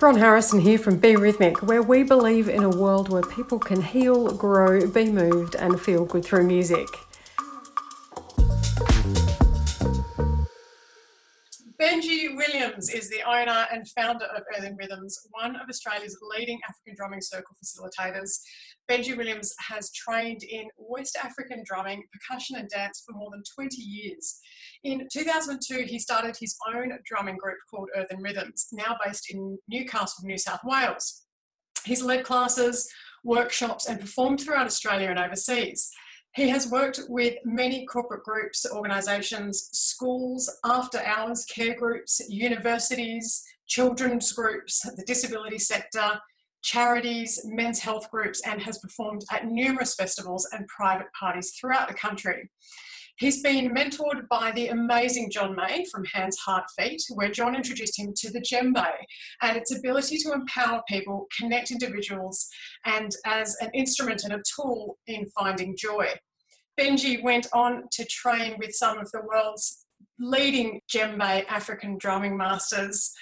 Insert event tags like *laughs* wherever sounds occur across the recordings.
Bron Harrison here from Be Rhythmic, where we believe in a world where people can heal, grow, be moved, and feel good through music. Benjie Williams is the owner and founder of Earthen Rhythms, one of Australia's leading African drumming circle facilitators. Benjie Williams has trained in West African drumming, percussion, and dance for more than 20 years. In 2002, he started his own drumming group called Earthen Rhythms, now based in Newcastle, New South Wales. He's led classes, workshops, and performed throughout Australia and overseas. He has worked with many corporate groups, organisations, schools, after hours care groups, universities, children's groups, the disability sector, charities, men's health groups, and has performed at numerous festivals and private parties throughout the country. He's been mentored by the amazing John May from Hands, Heart, Feet, where John introduced him to the djembe and its ability to empower people, connect individuals, and as an instrument and a tool in finding joy. Benjie went on to train with some of the world's leading djembe African drumming masters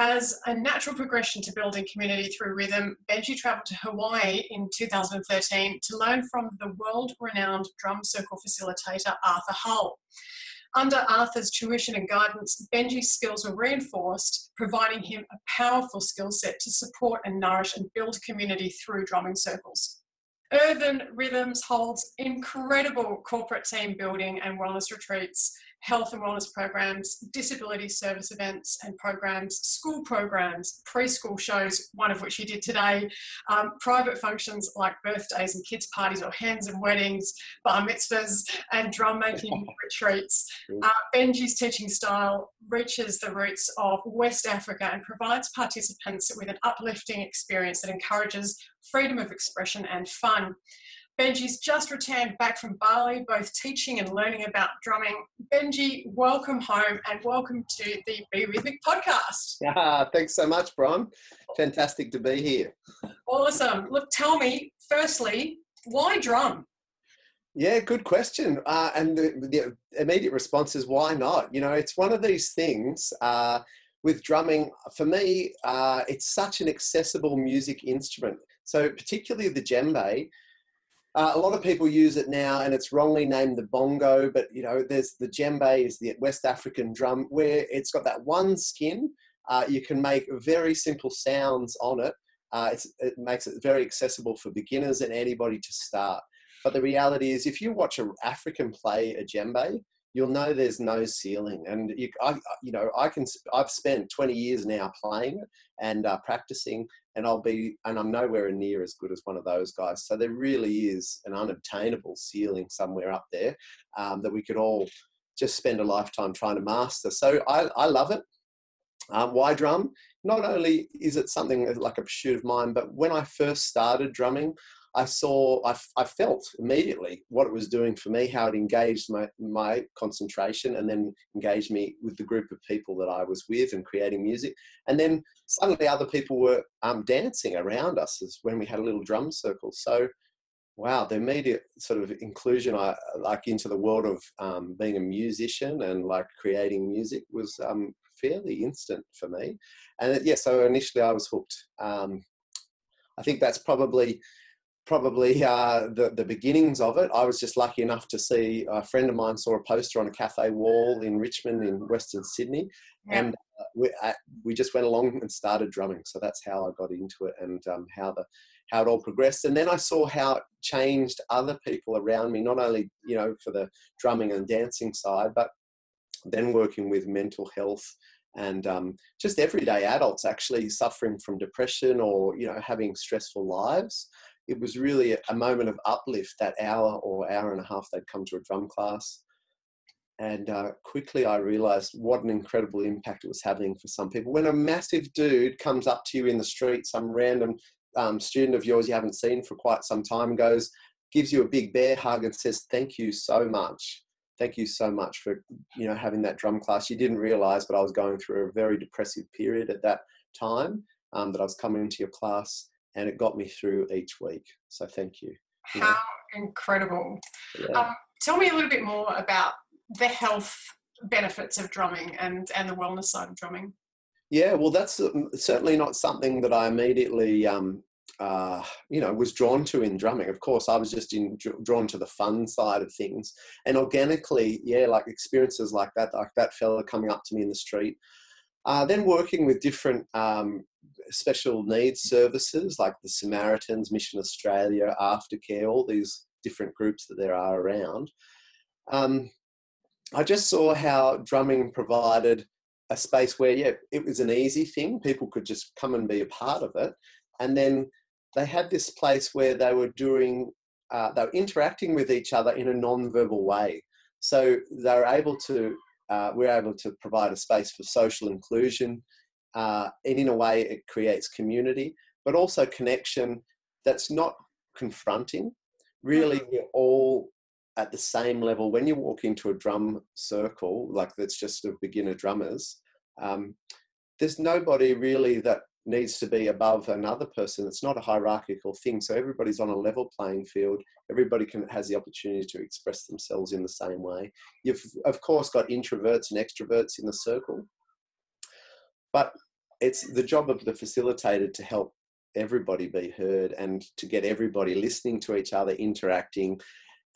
as a natural progression to building community through rhythm, Benjie travelled to Hawaii in 2013 to learn from the world renowned drum circle facilitator Arthur Hull. Under Arthur's tuition and guidance, Benjie's skills were reinforced, providing him a powerful skill set to support and nourish and build community through drumming circles. Earthen Rhythms holds incredible corporate team building and wellness retreats health and wellness programs, disability service events and programs, school programs, preschool shows, one of which you did today, um, private functions like birthdays and kids' parties or hands and weddings, bar mitzvahs, and drum making *laughs* retreats. Uh, Benjie's teaching style reaches the roots of West Africa and provides participants with an uplifting experience that encourages freedom of expression and fun. Benjie's just returned back from Bali, both teaching and learning about drumming. Benjie, welcome home and welcome to the Be Rhythmic podcast. Yeah, thanks so much, Bron. Fantastic to be here. Awesome. Look, tell me, firstly, why drum? Yeah, good question. Uh, and the, the, immediate response is why not? You know, it's one of these things. Uh, with drumming, for me, uh, it's such an accessible music instrument. So, particularly the djembe, uh, a lot of people use it now, and it's wrongly named the bongo. But you know, there's the djembe, is the West African drum, where it's got that one skin. Uh, you can make very simple sounds on it. Uh, it makes it very accessible for beginners and anybody to start. But the reality is, if you watch an African play a djembe, you'll know there's no ceiling. And you, I, you know, I can. I've spent 20 years now playing and uh, practicing, and I'll be, and I'm nowhere near as good as one of those guys. So there really is an unobtainable ceiling somewhere up there um, that we could all just spend a lifetime trying to master. So I, I love it. Um, why drum? Not only is it something like a pursuit of mine, but when I first started drumming, I saw, I, I felt immediately what it was doing for me, how it engaged my, my concentration and then engaged me with the group of people that I was with and creating music. And then suddenly other people were um, dancing around us as when we had a little drum circle. So, wow, the immediate sort of inclusion I like into the world of um, being a musician and like creating music was um, fairly instant for me. And yes, yeah, so initially I was hooked. Um, I think that's probably probably uh, the, the beginnings of it. I was just lucky enough to see a friend of mine saw a poster on a cafe wall in Richmond in Western Sydney, yeah. and uh, we, uh, we just went along and started drumming. So that's how I got into it and um, how the how it all progressed. And then I saw how it changed other people around me, not only you know for the drumming and dancing side, but then working with mental health and um, just everyday adults actually suffering from depression or you know having stressful lives it was really a moment of uplift that hour or hour and a half they'd come to a drum class. And uh, quickly I realized what an incredible impact it was having for some people. When a massive dude comes up to you in the street, some random um, student of yours you haven't seen for quite some time goes, gives you a big bear hug and says, Thank you so much. Thank you so much for you know having that drum class. You didn't realize, but I was going through a very depressive period at that time um, that I was coming into your class and it got me through each week. So thank you. How yeah. incredible. Yeah. Um, tell me a little bit more about the health benefits of drumming and, and the wellness side of drumming. Yeah, well, that's uh, certainly not something that I immediately, um, uh, you know, was drawn to in drumming. Of course, I was just in, drawn to the fun side of things, and organically, yeah, like experiences like that, like that fella coming up to me in the street. Uh, then working with different um, special needs services like the Samaritans, Mission Australia, Aftercare, all these different groups that there are around. Um, I just saw how drumming provided a space where, yeah, it was an easy thing. People could just come and be a part of it. And then they had this place where they were doing, uh, they were interacting with each other in a non-verbal way. So they were able to, uh, we're able to provide a space for social inclusion. Uh, and in a way, it creates community, but also connection that's not confronting. Really, mm-hmm. we're all at the same level when you walk into a drum circle like that's just of beginner drummers um, there's nobody really that needs to be above another person. It's not a hierarchical thing. So everybody's on a level playing field. Everybody can has the opportunity to express themselves in the same way. You've of course got introverts and extroverts in the circle. But it's the job of the facilitator to help everybody be heard and to get everybody listening to each other interacting.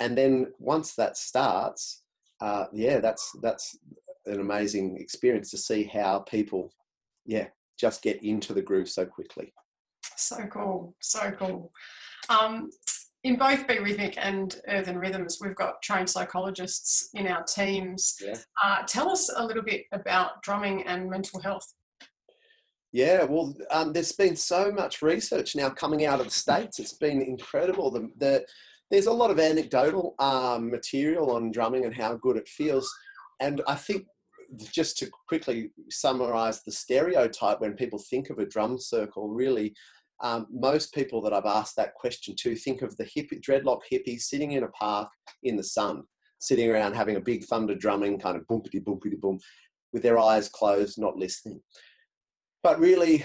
And then once that starts, uh, yeah, that's that's an amazing experience to see how people, yeah, just get into the groove so quickly. So cool, so cool. Um, in both Be Rhythmic and Earthen Rhythms, we've got trained psychologists in our teams. Yeah. Uh, tell us a little bit about drumming and mental health. Yeah, well, um, there's been so much research now coming out of the states. It's been incredible. The, the there's a lot of anecdotal um, material on drumming and how good it feels. And I think just to quickly summarize the stereotype when people think of a drum circle, really, um, most people that I've asked that question to think of the hippie, dreadlock hippie sitting in a park in the sun, sitting around having a big thunder drumming kind of boompity boompity boom, with their eyes closed, not listening. But really,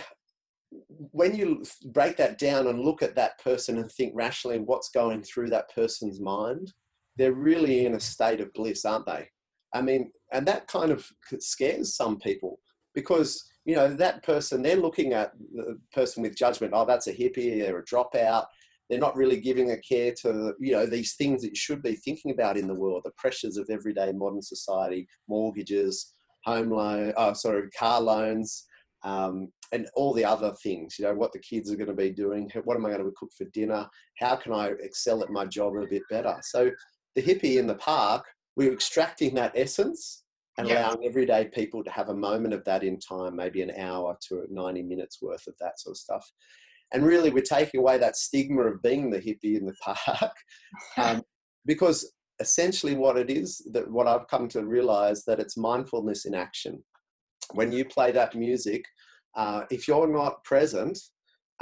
when you break that down and look at that person and think rationally what's going through that person's mind, they're really in a state of bliss, aren't they? I mean, and that kind of scares some people because you know that person they're looking at the person with judgment. Oh, that's a hippie. They're a dropout. They're not really giving a care to you know these things that you should be thinking about in the world. The pressures of everyday modern society, mortgages, home loan, oh sorry, car loans, um, and all the other things, you know, what the kids are going to be doing, what am I going to cook for dinner, how can I excel at my job a bit better. So the hippie in the park, we're extracting that essence and yeah. allowing everyday people to have a moment of that in time, maybe an hour to 90 minutes worth of that sort of stuff. And really, we're taking away that stigma of being the hippie in the *laughs* park, um, *laughs* because essentially what it is that what I've come to realize that it's mindfulness in action when you play that music, uh, if you're not present,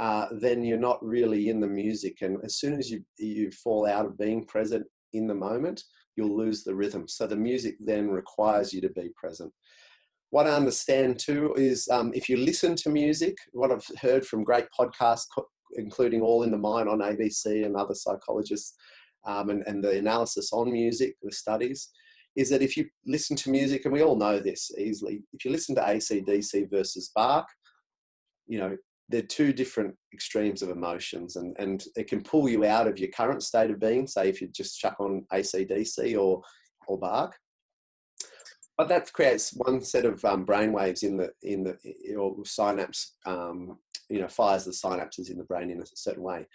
uh, then you're not really in the music. And as soon as you, you fall out of being present in the moment, you'll lose the rhythm. So the music then requires you to be present. What I understand too is um, if you listen to music, what I've heard from great podcasts, including All in the Mind on ABC and other psychologists, um, and, and the analysis on music, the studies, is that if you listen to music, and we all know this easily, if you listen to ACDC versus Bach, you know, they're two different extremes of emotions and, and it can pull you out of your current state of being, say if you just chuck on ACDC or, or Bach. But that creates one set of um, brain waves in the, in the, or synapse, um, you know, fires the synapses in the brain in a certain way.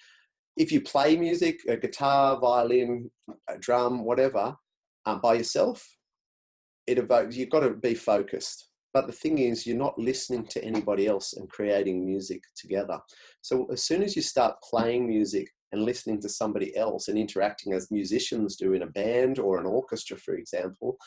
If you play music, a guitar, violin, a drum, whatever, um, by yourself, it evokes, you've got to be focused. But the thing is, you're not listening to anybody else and creating music together. So as soon as you start playing music and listening to somebody else and interacting as musicians do in a band or an orchestra, for example,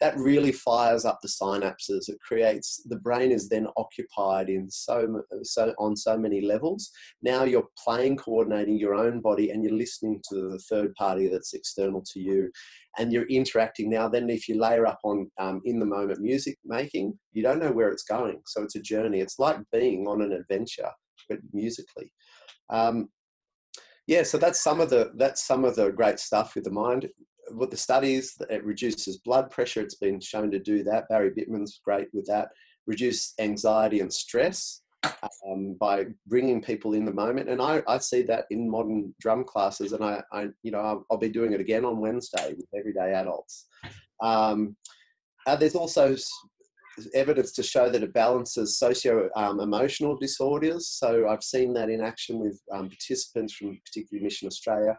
that really fires up the synapses. It creates the brain is then occupied in so so on so many levels. Now you're playing, coordinating your own body, and you're listening to the third party that's external to you, and you're interacting. Now, then, if you layer up on um, in the moment music making, you don't know where it's going. So it's a journey. It's like being on an adventure, but musically. Um, yeah, so that's some of the that's some of the great stuff with the mind with the studies, it reduces blood pressure. It's been shown to do that. Barry Bittman's great with that. reduce anxiety and stress um, by bringing people in the moment. And I, I see that in modern drum classes, and I, I you know, I'll, I'll, be doing it again on Wednesday with everyday adults. Um, uh, there's also evidence to show that it balances socio um, emotional disorders. So I've seen that in action with um, participants from particularly Mission Australia.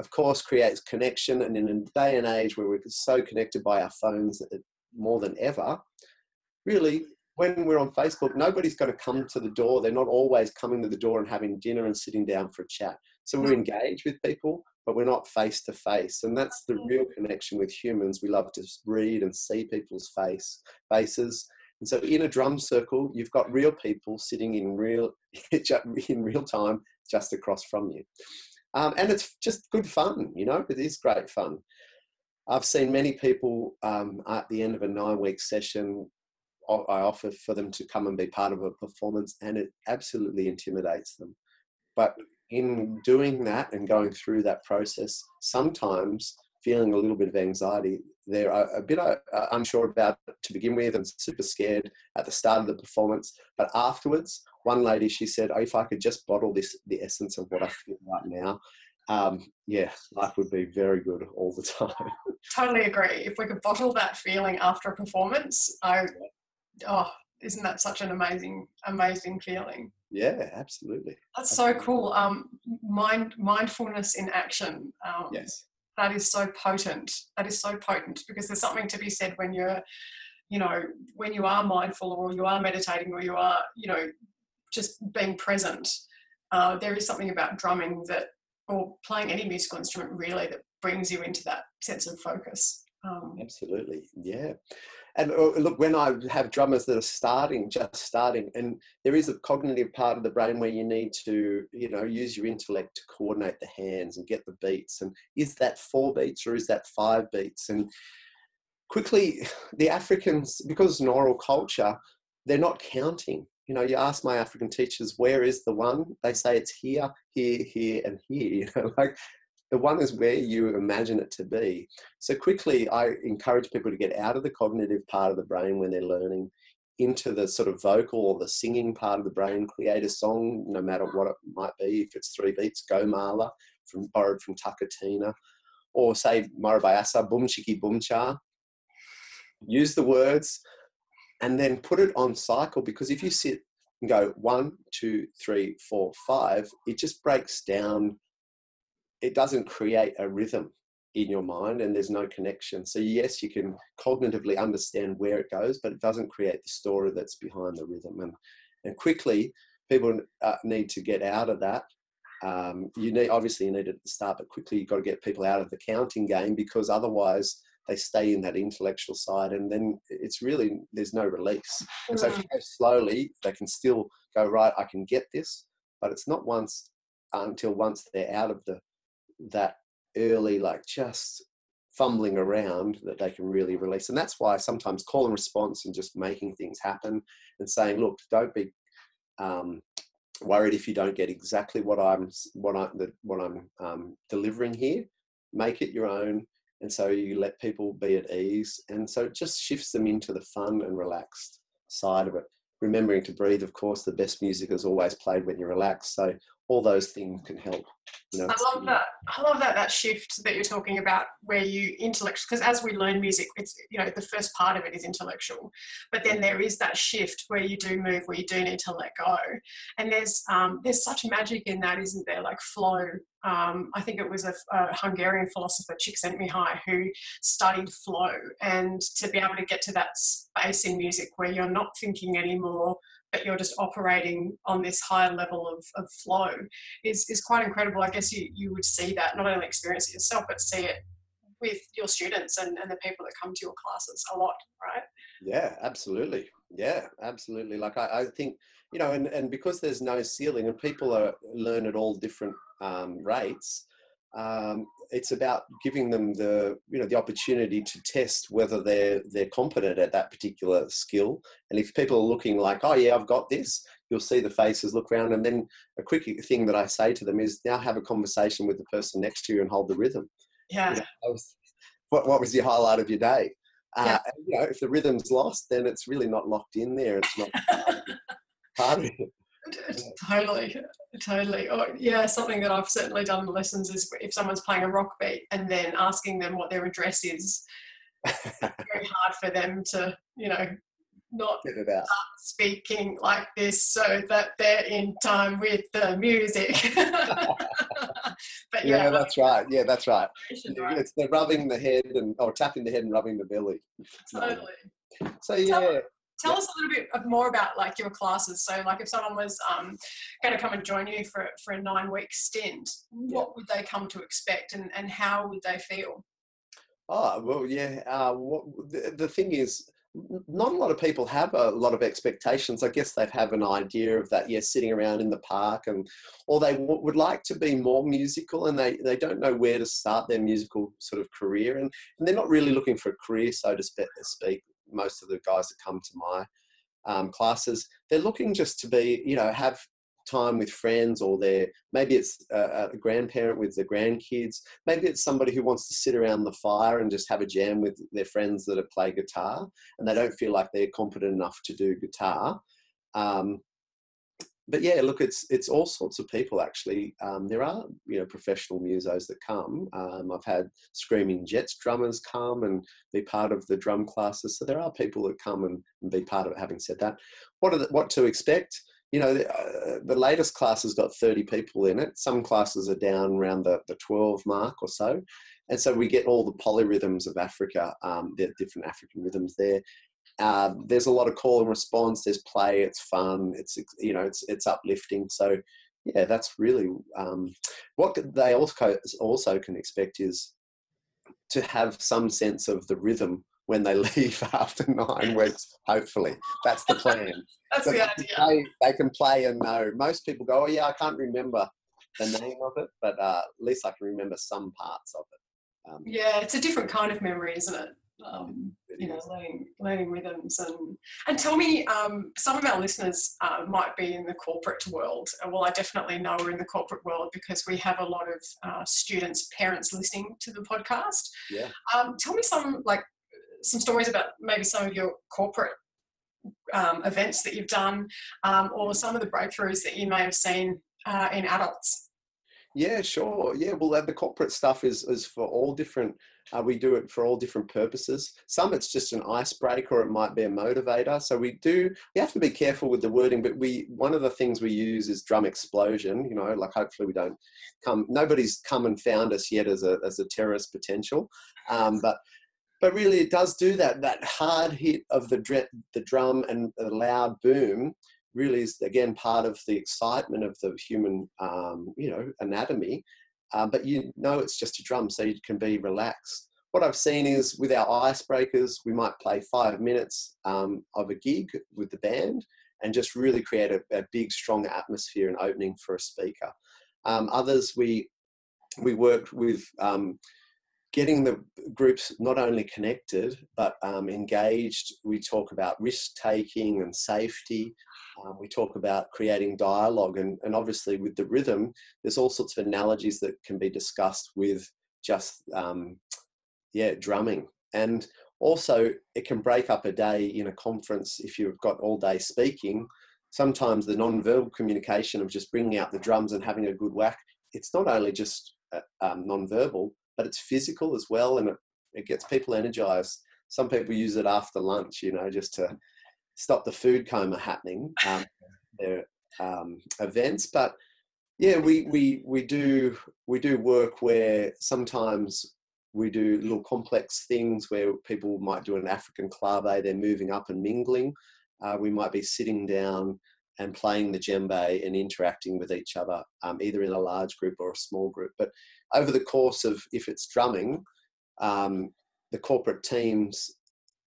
Of course, creates connection, and in a day and age where we're so connected by our phones uh, more than ever, really when we're on Facebook, nobody's going to come to the door. They're not always coming to the door and having dinner and sitting down for a chat. So we're engaged with people, but we're not face to face. And that's the real connection with humans. We love to read and see people's face faces. And so in a drum circle, you've got real people sitting in real *laughs* in real time just across from you. Um, and it's just good fun, you know, it is great fun. I've seen many people um, at the end of a nine week session I offer for them to come and be part of a performance, and it absolutely intimidates them. But in doing that and going through that process, sometimes feeling a little bit of anxiety, they're a, bit uh, unsure about to begin with and super scared at the start of the performance. But afterwards, one lady she said, oh, "If I could just bottle this, the essence of what I feel right now." Um, yeah, life would be very good all the *laughs* time. Totally agree. If we could bottle that feeling after a performance, I oh, isn't that such an amazing, amazing feeling? Yeah, absolutely. That's absolutely. so cool. Um, mind mindfulness in action. Um, yes. That is so potent. That is so potent because there's something to be said when you're, you know, when you are mindful or you are meditating or you are, you know, just being present. Uh, there is something about drumming that, or playing any musical instrument really, that brings you into that sense of focus. Um, Absolutely, yeah. And uh, look, when I have drummers that are starting, just starting, and there is a cognitive part of the brain where you need to, you know, use your intellect to coordinate the hands and get the beats. And is that four beats or is that five beats? And quickly, the Africans, because it's an oral culture, they're not counting. You know, you ask my African teachers, where is the one? They say it's here, here, here, and here. *laughs* You know, like the one is where you imagine it to be. So quickly, I encourage people to get out of the cognitive part of the brain when they're learning into the sort of vocal or the singing part of the brain, create a song, no matter what it might be. If it's three beats, go Mala, from borrowed from Tuckatinna, or say Marabayasa, Bum Chiki Bum Cha. Use the words and then put it on cycle because if you sit and go one, two, three, four, five, it just breaks down it doesn't create a rhythm in your mind and there's no connection. So, yes, you can cognitively understand where it goes, but it doesn't create the story that's behind the rhythm. And, and quickly, people uh, need to get out of that. Um, you need obviously you need it at the start, but quickly you've got to get people out of the counting game because otherwise they stay in that intellectual side, and then it's really there's no release. And so if you go slowly, they can still go right. I can get this, but it's not once until once they're out of the that early, like just fumbling around that they can really release. And that's why sometimes call and response and just making things happen and saying, look, don't be um, worried if you don't get exactly what I'm what I what I'm um, delivering here. Make it your own, and so you let people be at ease, and so it just shifts them into the fun and relaxed side of it. Remembering to breathe, of course, the best music is always played when you're relaxed. So all those things can help. You know, I love that. I love that that shift that you're talking about, where you intellectual. Because as we learn music, it's you know the first part of it is intellectual, but then there is that shift where you do move, where you do need to let go, and there's um, there's such magic in that, isn't there? Like flow. Um, I think it was a, a Hungarian philosopher, Csikszentmihalyi, who studied flow, and to be able to get to that space in music where you're not thinking anymore but you're just operating on this higher level of, of flow is, is quite incredible. I guess you, you would see that, not only experience it yourself, but see it with your students and, and the people that come to your classes a lot, right? Yeah, absolutely. Yeah, absolutely. Like I, I think, you know, and, and because there's no ceiling and people are learn at all different um, rates, um, it's about giving them the you know the opportunity to test whether they're they're competent at that particular skill and if people are looking like oh yeah i've got this you'll see the faces look around and then a quick thing that i say to them is now have a conversation with the person next to you and hold the rhythm yeah you know, *laughs* what, what was your highlight of your day Uh, Yeah. and, you know, if the rhythm's lost, then it's really not locked in there. It's not *laughs* part of it. *laughs* Totally, totally. Or, yeah, something that I've certainly done in lessons is if someone's playing a rock beat and then asking them what their address is, very *laughs* hard for them to, you know, not Get it out. speaking like this so that they're in time with the music. *laughs* but Yeah, yeah, that's right. Yeah, that's right, It's the rubbing the head and or tapping the head and rubbing the belly. totally. So yeah, Tell us a little bit of more about like your classes. So, like, if someone was um, going to come and join you for for a nine week stint, what would they come to expect, and and how would they feel? Oh well, yeah. Uh, what, the, the thing is, not a lot of people have a lot of expectations. I guess they have an idea of that. Yeah, sitting around in the park, and or they w- would like to be more musical, and they they don't know where to start their musical sort of career, and, and they're not really looking for a career, so to spe- speak. Most of the guys that come to my um, classes, they're looking just to be, you know, have time with friends, or they're maybe it's a, a grandparent with the grandkids, maybe it's somebody who wants to sit around the fire and just have a jam with their friends that are play guitar and they don't feel like they're competent enough to do guitar. Um, but yeah look it's it's all sorts of people actually um, there are you know professional musos that come um, i've had screaming jets drummers come and be part of the drum classes so there are people that come and, and be part of it having said that what are the, what to expect you know, the, uh, the latest class has got 30 people in it. Some classes are down around the, the 12 mark or so. And so we get all the polyrhythms of Africa, um, the different African rhythms there. Uh, there's a lot of call and response. There's play. It's fun. It's you know it's it's uplifting. So yeah, that's really um, what they also also can expect is to have some sense of the rhythm when they *laughs* leave after nine weeks. Hopefully, that's the plan. *laughs* That's So the they, idea. play, they can play and know. Most people go, oh yeah, I can't remember the name of it, but uh, at least I can remember some parts of it. Um, Yeah, it's a different kind of memory, isn't it? Um, you know, learning learning rhythms and and tell me, um, some of our listeners uh, might be in the corporate world. Uh, Well, I definitely know we're in the corporate world because we have a lot of uh, students, parents listening to the podcast. Yeah. Um, tell me some like some stories about maybe some of your corporate um, events that you've done, um, or some of the breakthroughs that you may have seen uh, in adults. Yeah, sure. Yeah, well, the corporate stuff is is for all different. Uh, we do it for all different purposes. Some it's just an icebreaker, or it might be a motivator. So we do. We have to be careful with the wording, but we one of the things we use is drum explosion. You know, like hopefully we don't come. Nobody's come and found us yet as a as a terrorist potential, um, but but really it does do that. That hard hit of the dre- the drum and the loud boom really is again part of the excitement of the human um, you know anatomy um, but you know it's just a drum so you can be relaxed. What i've seen is with our icebreakers we might play five minutes um, of a gig with the band and just really create a, a big strong atmosphere and opening for a speaker. Um, others we we worked with um, getting the groups not only connected but um, engaged. We talk about risk taking and safety. Um, we talk about creating dialogue, and, and obviously with the rhythm, there's all sorts of analogies that can be discussed with just um, yeah drumming, and also it can break up a day in a conference if you've got all day speaking. Sometimes the non-verbal communication of just bringing out the drums and having a good whack. It's not only just uh, um, non-verbal, but it's physical as well and it, it gets people energized. Some people use it after lunch you know just to stop the food coma happening um, *laughs* their um, events. But yeah we, we we do we do work where sometimes we do little complex things where people might do an african clave they're moving up and mingling. Uh, we might be sitting down and playing the djembe and interacting with each other um, either in a large group or a small group but over the course of if it's drumming, um, the corporate teams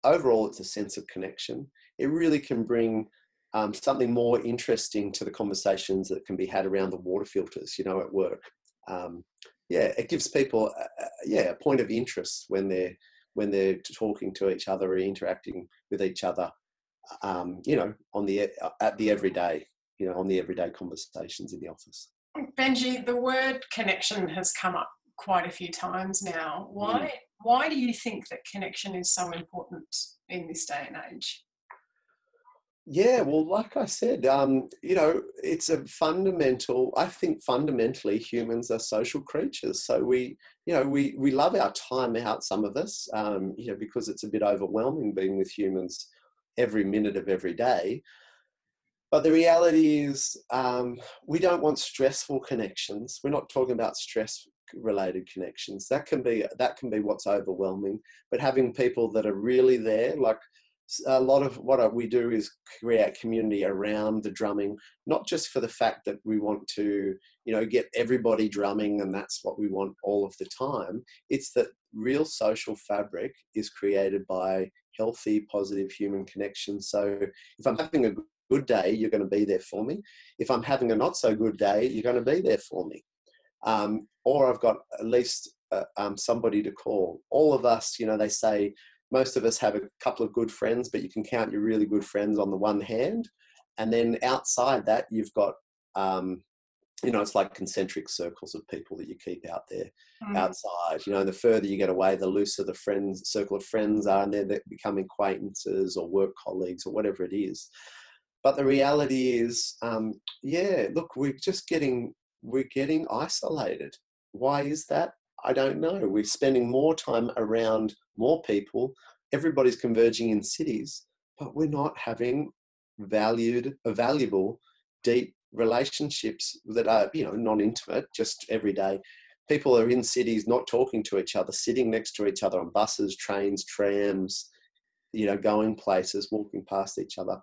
overall it's a sense of connection. It really can bring um, something more interesting to the conversations that can be had around the water filters, you know, at work. Um, yeah, it gives people a- yeah a point of interest when they're when they're talking to each other or interacting with each other. Um, you know, on the at the everyday, you know, on the everyday conversations in the office. Benjie, the word connection has come up quite a few times now. Why mm. why do you think that connection is so important in this day and age? Yeah, well, like I said, um, you know, it's a fundamental. I think fundamentally humans are social creatures. So we, you know, we we love our time out. Some of us, um, you know, because it's a bit overwhelming being with humans every minute of every day. But the reality is, um, we don't want stressful connections. We're not talking about stress related connections. That can be that can be what's overwhelming. But having people that are really there, like a lot of what we do is create community around the drumming, not just for the fact that we want to, you know, get everybody drumming and that's what we want all of the time. It's that real social fabric is created by healthy, positive human connection. So if I'm having a good day, you're going to be there for me. If I'm having a not so good day, you're going to be there for me. Um, or I've got at least uh, um, somebody to call. All of us, you know, they say most of us have a couple of good friends, but you can count your really good friends on the one hand. And then outside that, you've got, um, you know, it's like concentric circles of people that you keep out there mm. outside. You know, the further you get away, the looser the friends circle of friends are, and then they become acquaintances or work colleagues or whatever it is. But the reality is, um, yeah, look, we're just getting we're getting isolated. Why is that? I don't know. We're spending more time around more people. Everybody's converging in cities, but we're not having valued, a valuable, deep relationships that are, you know, non-intimate, just every day. People are in cities not talking to each other, sitting next to each other on buses, trains, trams, you know, going places, walking past each other.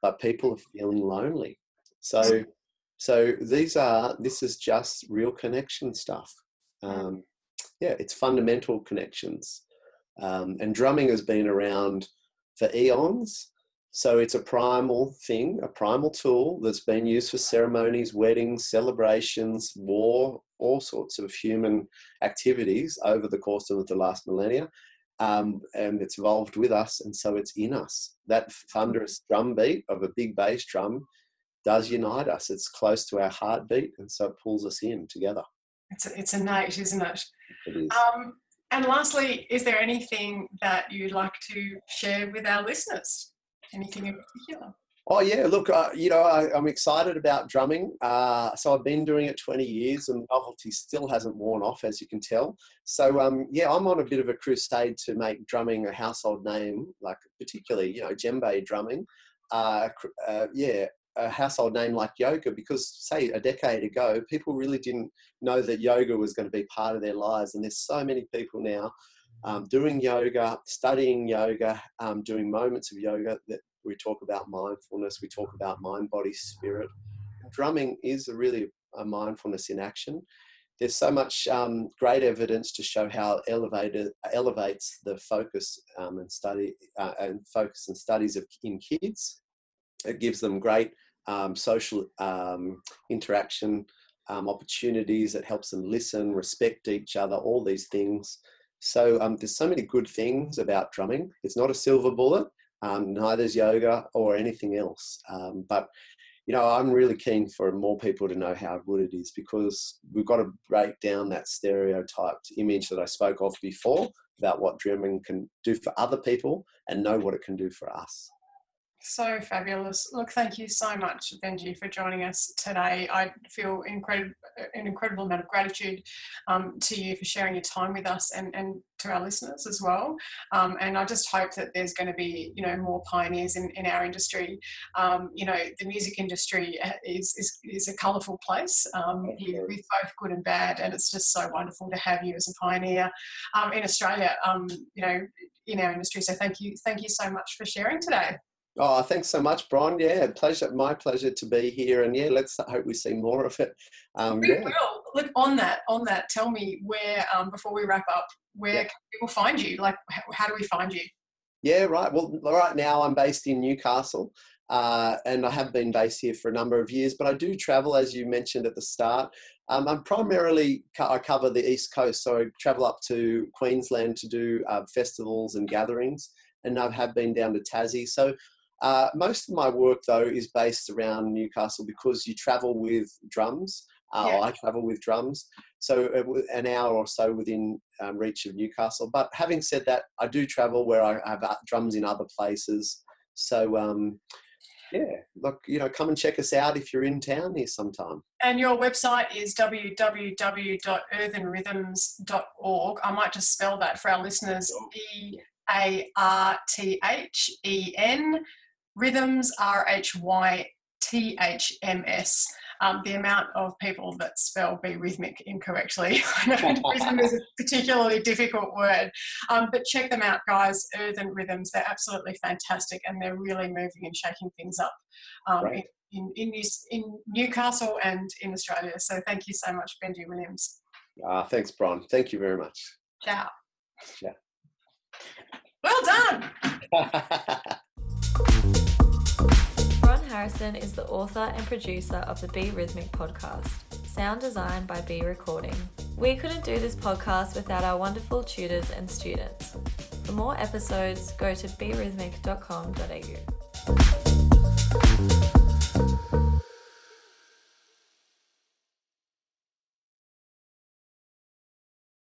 But people are feeling lonely. So, so these are this is just real connection stuff. Um, yeah, it's fundamental connections. Um, and drumming has been around for eons. So it's a primal thing, a primal tool that's been used for ceremonies, weddings, celebrations, war, all sorts of human activities over the course of the last millennia. Um, and it's evolved with us, and so it's in us. That thunderous drum beat of a big bass drum does unite us. It's close to our heartbeat, and so it pulls us in together. It's, it's innate, isn't it? it is. Um, and lastly, is there anything that you'd like to share with our listeners? Anything in particular? Oh yeah, look, uh, you know, I, am excited about drumming. Uh, so I've been doing it 20 years, and novelty still hasn't worn off, as you can tell. So um, yeah, I'm on a bit of a crusade to make drumming a household name, like particularly you know djembe drumming. Uh, uh yeah, a household name like yoga because say a decade ago people really didn't know that yoga was going to be part of their lives and there's so many people now um, doing yoga studying yoga um, doing moments of yoga that we talk about mindfulness we talk about mind body spirit drumming is a really a mindfulness in action there's so much um, great evidence to show how elevated elevates the focus um, and study uh, and focus and studies of in kids it gives them great um, social um, interaction opportunities. It helps them listen, respect each other, all these things. So um, there's so many good things about drumming. It's not a silver bullet. Um, neither is yoga or anything else. Um, but you know, I'm really keen for more people to know how good it is because we've got to break down that stereotyped image that I spoke of before about what drumming can do for other people and know what it can do for us. So fabulous. Look, thank you so much, Benjie, for joining us today. I feel incredible, an incredible amount of gratitude um, to you for sharing your time with us and, and to our listeners as well. Um, and I just hope that there's going to be, you know, more pioneers in, in our industry. Um, you know, the music industry uh, is, is, is a colourful place um, with both good and bad. And it's just so wonderful to have you as a pioneer um, in Australia, um, you know, in our industry. So thank you. Thank you so much for sharing today. Oh, thanks so much, Bron. Yeah, pleasure. My pleasure to be here, and yeah, let's hope we see more of it. Um, we yeah. will. Look on that. On that, tell me where um, before we wrap up, where yeah. can people find you? Like, how, how, do we find you? Yeah, right. Well, right now I'm based in Newcastle, uh, and I have been based here for a number of years. But I do travel, as you mentioned at the start. Um, I'm primarily I cover the east coast, so I travel up to Queensland to do uh, festivals and gatherings, and I have been down to Tassie. So uh, most of my work, though, is based around Newcastle because you travel with drums. Uh, Yeah. I travel with drums, so an hour or so within um, reach of Newcastle. But having said that, I do travel where I have uh, drums in other places. So um, yeah, look, you know, come and check us out if you're in town here sometime. And your website is www.earthenrhythms.org. I might just spell that for our listeners E A R T H E N, rhythms, R H Y T H M S. Um, the amount of people that spell be rhythmic incorrectly. *laughs* Rhythm is a particularly difficult word, um, but check them out, guys. Earthen Rhythms, they're absolutely fantastic and they're really moving and shaking things up um, in, in, New, in Newcastle and in Australia. So thank you so much, Benjie Williams. Ah, thanks, Bron. Thank you very much. Ciao. Ciao. Well done. *laughs* Harrison is the author and producer of the Be Rhythmic podcast, sound designed by Be Recording. We couldn't do this podcast without our wonderful tutors and students. For more episodes, go to berhythmic.com.au.